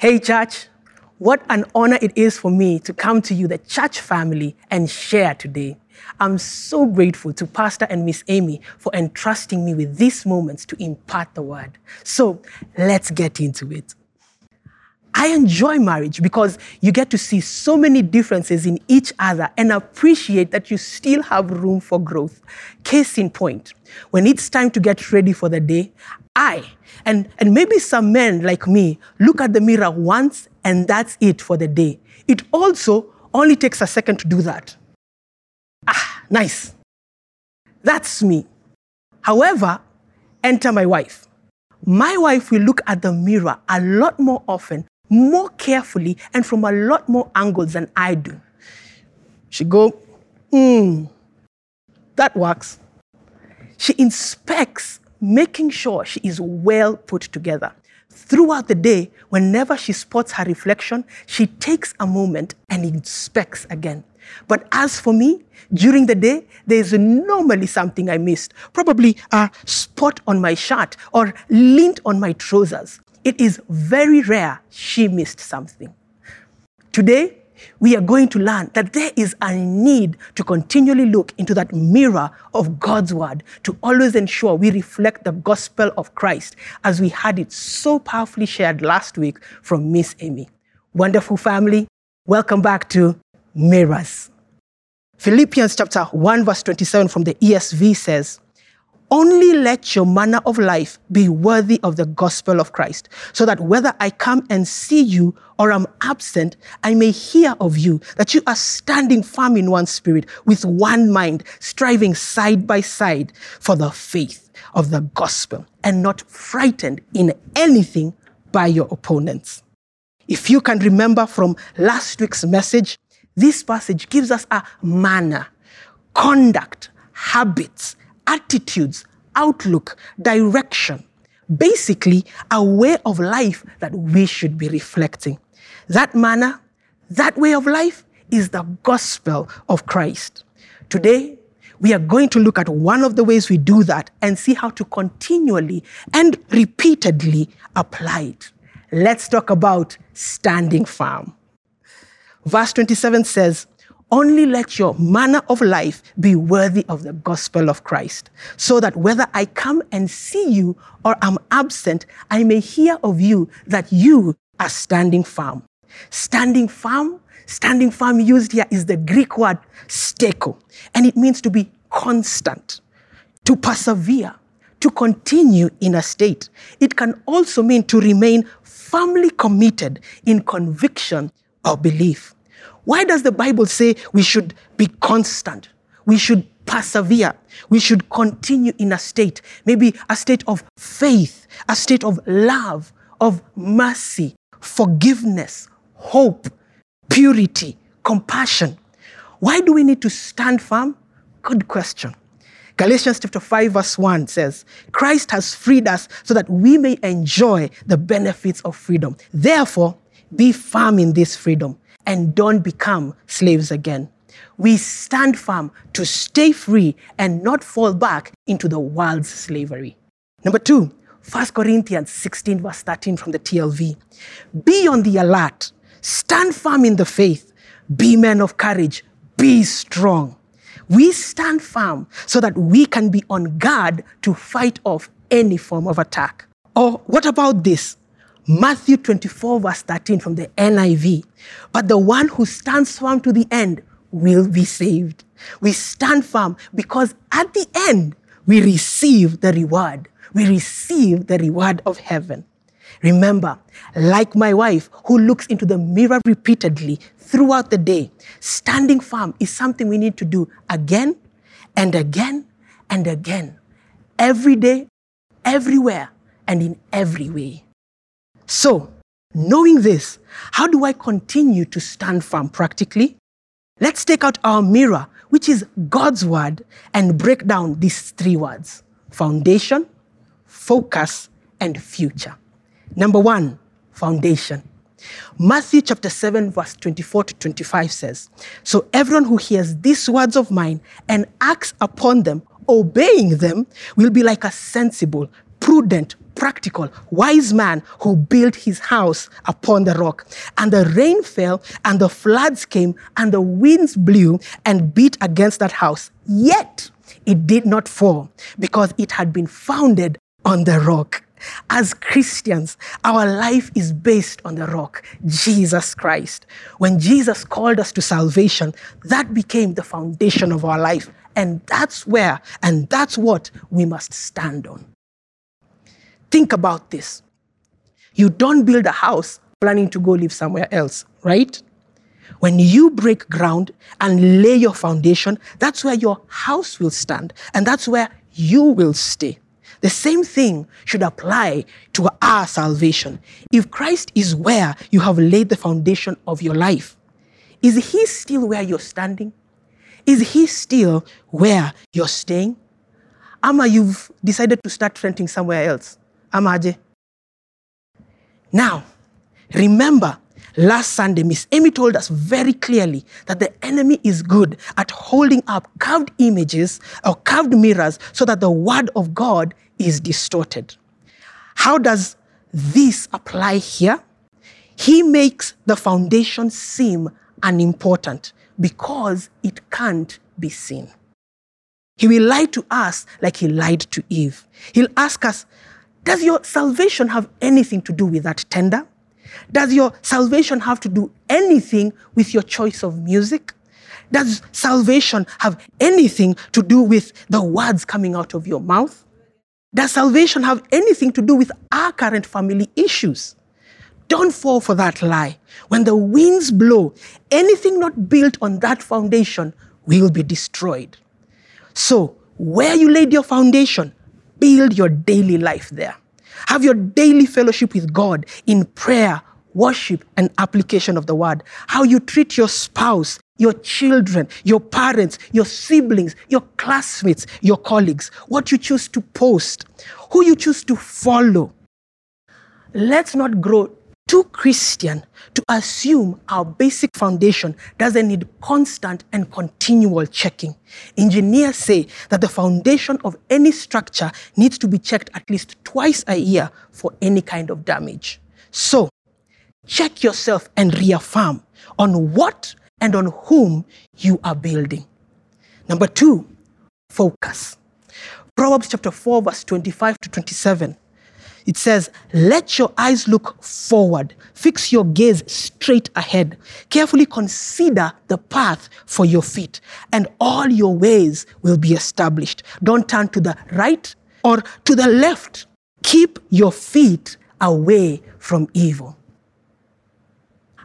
Hey, church, what an honor it is for me to come to you, the church family, and share today. I'm so grateful to Pastor and Miss Amy for entrusting me with these moments to impart the word. So let's get into it. I enjoy marriage because you get to see so many differences in each other and appreciate that you still have room for growth. Case in point, when it's time to get ready for the day, I, and, and maybe some men like me, look at the mirror once and that's it for the day. It also only takes a second to do that. Ah, nice. That's me. However, enter my wife. My wife will look at the mirror a lot more often more carefully and from a lot more angles than I do. She go, hmm, that works. She inspects, making sure she is well put together. Throughout the day, whenever she spots her reflection, she takes a moment and inspects again. But as for me, during the day, there's normally something I missed. Probably a spot on my shirt or lint on my trousers it is very rare she missed something. Today, we are going to learn that there is a need to continually look into that mirror of God's word to always ensure we reflect the gospel of Christ as we had it so powerfully shared last week from Miss Amy. Wonderful family, welcome back to Mirrors. Philippians chapter 1 verse 27 from the ESV says, only let your manner of life be worthy of the gospel of Christ, so that whether I come and see you or am absent, I may hear of you, that you are standing firm in one spirit, with one mind, striving side by side for the faith of the gospel, and not frightened in anything by your opponents. If you can remember from last week's message, this passage gives us a manner, conduct, habits, attitudes, outlook, direction. Basically, a way of life that we should be reflecting. That manner, that way of life is the gospel of Christ. Today, we are going to look at one of the ways we do that and see how to continually and repeatedly apply it. Let's talk about standing firm. Verse 27 says, only let your manner of life be worthy of the gospel of Christ, so that whether I come and see you or am absent, I may hear of you that you are standing firm. Standing firm, standing firm used here is the Greek word steko, and it means to be constant, to persevere, to continue in a state. It can also mean to remain firmly committed in conviction or belief. Why does the Bible say we should be constant? We should persevere. We should continue in a state, maybe a state of faith, a state of love, of mercy, forgiveness, hope, purity, compassion. Why do we need to stand firm? Good question. Galatians chapter 5 verse 1 says, Christ has freed us so that we may enjoy the benefits of freedom. Therefore, be firm in this freedom and don't become slaves again. We stand firm to stay free and not fall back into the world's slavery. Number two, 1 Corinthians 16, verse 13 from the TLV. Be on the alert, stand firm in the faith, be men of courage, be strong. We stand firm so that we can be on guard to fight off any form of attack. Or what about this? Matthew 24, verse 13 from the NIV. But the one who stands firm to the end will be saved. We stand firm because at the end, we receive the reward. We receive the reward of heaven. Remember, like my wife who looks into the mirror repeatedly throughout the day, standing firm is something we need to do again and again and again, every day, everywhere, and in every way. So, knowing this, how do I continue to stand firm practically? Let's take out our mirror, which is God's word, and break down these three words foundation, focus, and future. Number one, foundation. Matthew chapter 7, verse 24 to 25 says, So everyone who hears these words of mine and acts upon them, obeying them, will be like a sensible, prudent, practical, wise man who built his house upon the rock. And the rain fell, and the floods came, and the winds blew and beat against that house. Yet it did not fall because it had been founded on the rock. As Christians, our life is based on the rock, Jesus Christ. When Jesus called us to salvation, that became the foundation of our life. And that's where, and that's what we must stand on. Think about this. You don't build a house planning to go live somewhere else, right? When you break ground and lay your foundation, that's where your house will stand, and that's where you will stay. The same thing should apply to our salvation. If Christ is where you have laid the foundation of your life, is He still where you're standing? Is He still where you're staying? Ama, you've decided to start renting somewhere else. Amaje. Now, remember, last Sunday, Miss Amy told us very clearly that the enemy is good at holding up carved images or carved mirrors so that the word of God is distorted. How does this apply here? He makes the foundation seem unimportant because it can't be seen. He will lie to us like he lied to Eve. He'll ask us, Does your salvation have anything to do with that tender? Does your salvation have to do anything with your choice of music? Does salvation have anything to do with the words coming out of your mouth? Does salvation have anything to do with our current family issues? Don't fall for that lie. When the winds blow, anything not built on that foundation will be destroyed. So, where you laid your foundation, build your daily life there. Have your daily fellowship with God in prayer, worship, and application of the word. How you treat your spouse, your children, your parents, your siblings, your classmates, your colleagues, what you choose to post, who you choose to follow. Let's not grow too Christian to assume our basic foundation doesn't need constant and continual checking. Engineers say that the foundation of any structure needs to be checked at least twice a year for any kind of damage. So, check yourself and reaffirm on what and on whom you are building. Number two, focus. Proverbs chapter 4, verse 25 to 27 it says, Let your eyes look forward, fix your gaze straight ahead. Carefully consider the path for your feet, and all your ways will be established. Don't turn to the right or to the left. Keep your feet away from evil.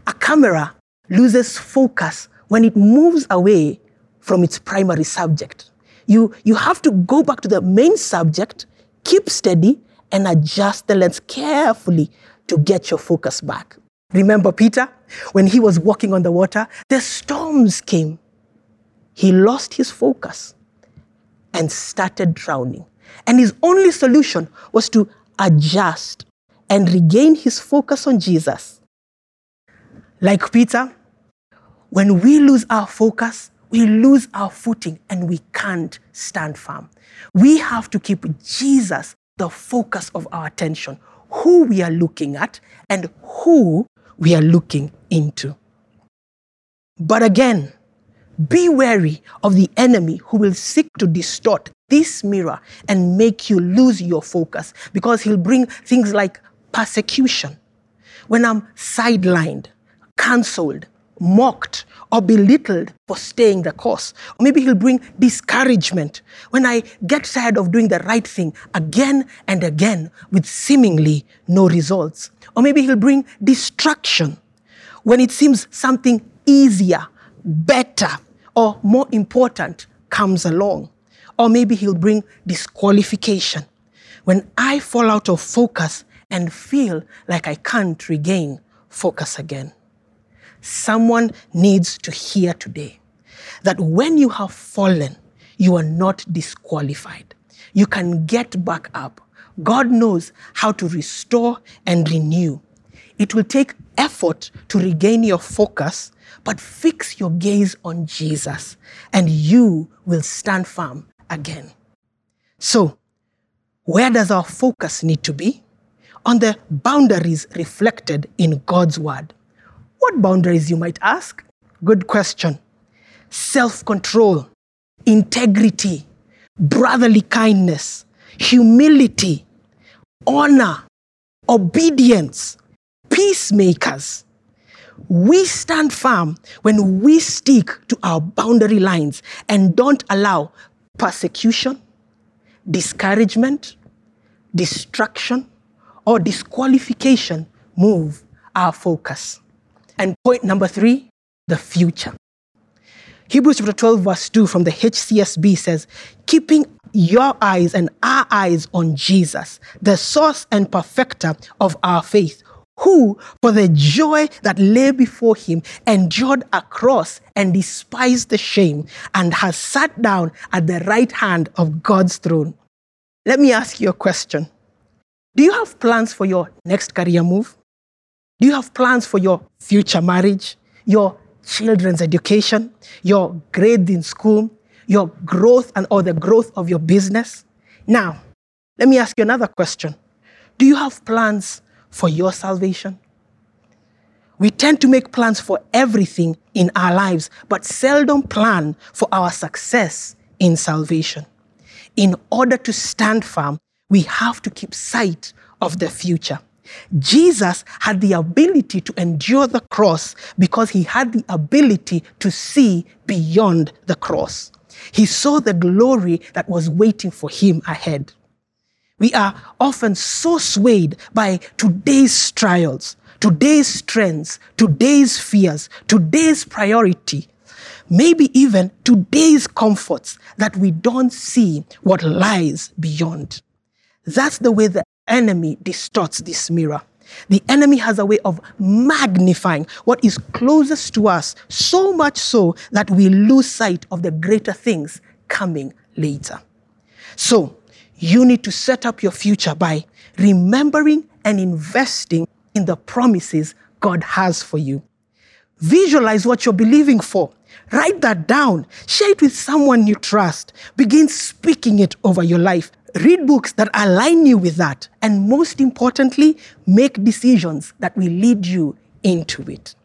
A camera loses focus when it moves away from its primary subject. You, you have to go back to the main subject, keep steady, and adjust the lens carefully to get your focus back. Remember Peter? When he was walking on the water, the storms came. He lost his focus and started drowning. And his only solution was to adjust and regain his focus on Jesus. Like Peter, when we lose our focus, we lose our footing and we can't stand firm. We have to keep Jesus the focus of our attention, who we are looking at and who we are looking into. But again, be wary of the enemy who will seek to distort this mirror and make you lose your focus because he'll bring things like persecution. When I'm sidelined, cancelled, mocked, or belittled for staying the course. Or maybe he'll bring discouragement when I get tired of doing the right thing again and again with seemingly no results. Or maybe he'll bring distraction when it seems something easier, better, or more important comes along. Or maybe he'll bring disqualification when I fall out of focus and feel like I can't regain focus again. Someone needs to hear today that when you have fallen, you are not disqualified. You can get back up. God knows how to restore and renew. It will take effort to regain your focus, but fix your gaze on Jesus, and you will stand firm again. So, where does our focus need to be? on the boundaries reflected in God's word. What boundaries, you might ask? Good question. Self control, integrity, brotherly kindness, humility, honor, obedience, peacemakers. We stand firm when we stick to our boundary lines and don't allow persecution, discouragement, distraction, or disqualification move our focus. And point number three, the future. Hebrews chapter 12, verse 2 from the HCSB says, keeping your eyes and our eyes on Jesus, the source and perfecter of our faith, who, for the joy that lay before him, endured a cross and despised the shame, and has sat down at the right hand of God's throne. Let me ask you a question Do you have plans for your next career move? Do you have plans for your future marriage, your children's education, your grade in school, your growth and or the growth of your business? Now, let me ask you another question. Do you have plans for your salvation? We tend to make plans for everything in our lives, but seldom plan for our success in salvation. In order to stand firm, we have to keep sight of the future. Jesus had the ability to endure the cross because he had the ability to see beyond the cross. He saw the glory that was waiting for him ahead. We are often so swayed by today's trials, today's trends, today's fears, today's priority, maybe even today's comforts that we don't see what lies beyond. That's the way the enemy distorts this mirror. The enemy has a way of magnifying what is closest to us, so much so that we lose sight of the greater things coming later. So, you need to set up your future by remembering and investing in the promises God has for you. Visualize what you're believing for. Write that down. Share it with someone you trust. Begin speaking it over your life. Read books that align you with that. And most importantly, make decisions that will lead you into it.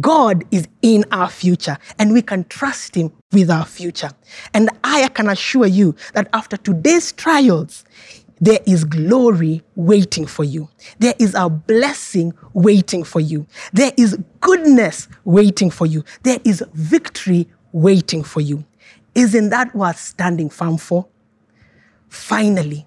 God is in our future and we can trust Him with our future. And I can assure you that after today's trials, there is glory waiting for you. There is a blessing waiting for you. There is goodness waiting for you. There is victory waiting for you. Isn't that worth standing firm for? Finally,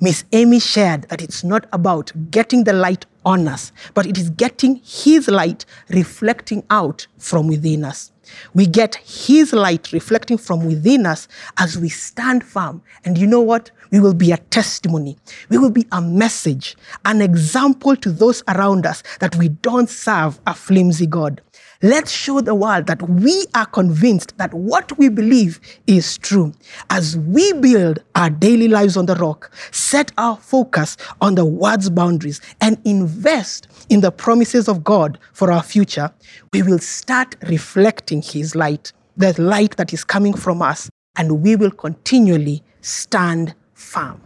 Miss Amy shared that it's not about getting the light on us, but it is getting His light reflecting out from within us. We get His light reflecting from within us as we stand firm. And you know what? We will be a testimony. We will be a message, an example to those around us that we don't serve a flimsy God. Let's show the world that we are convinced that what we believe is true. As we build our daily lives on the rock, set our focus on the word's boundaries, and invest in the promises of God for our future, we will start reflecting His light, the light that is coming from us, and we will continually stand firm.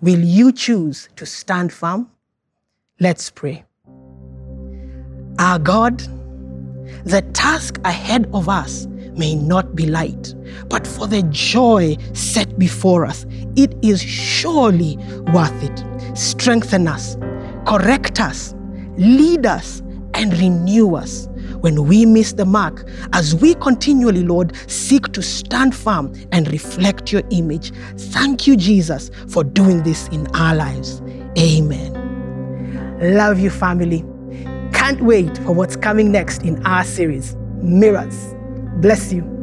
Will you choose to stand firm? Let's pray. Our God, the task ahead of us may not be light, but for the joy set before us, it is surely worth it. Strengthen us, correct us, lead us, and renew us when we miss the mark, as we continually, Lord, seek to stand firm and reflect your image. Thank you, Jesus, for doing this in our lives. Amen. Love you, family. Can't wait for what's coming next in our series, Mirrors. Bless you.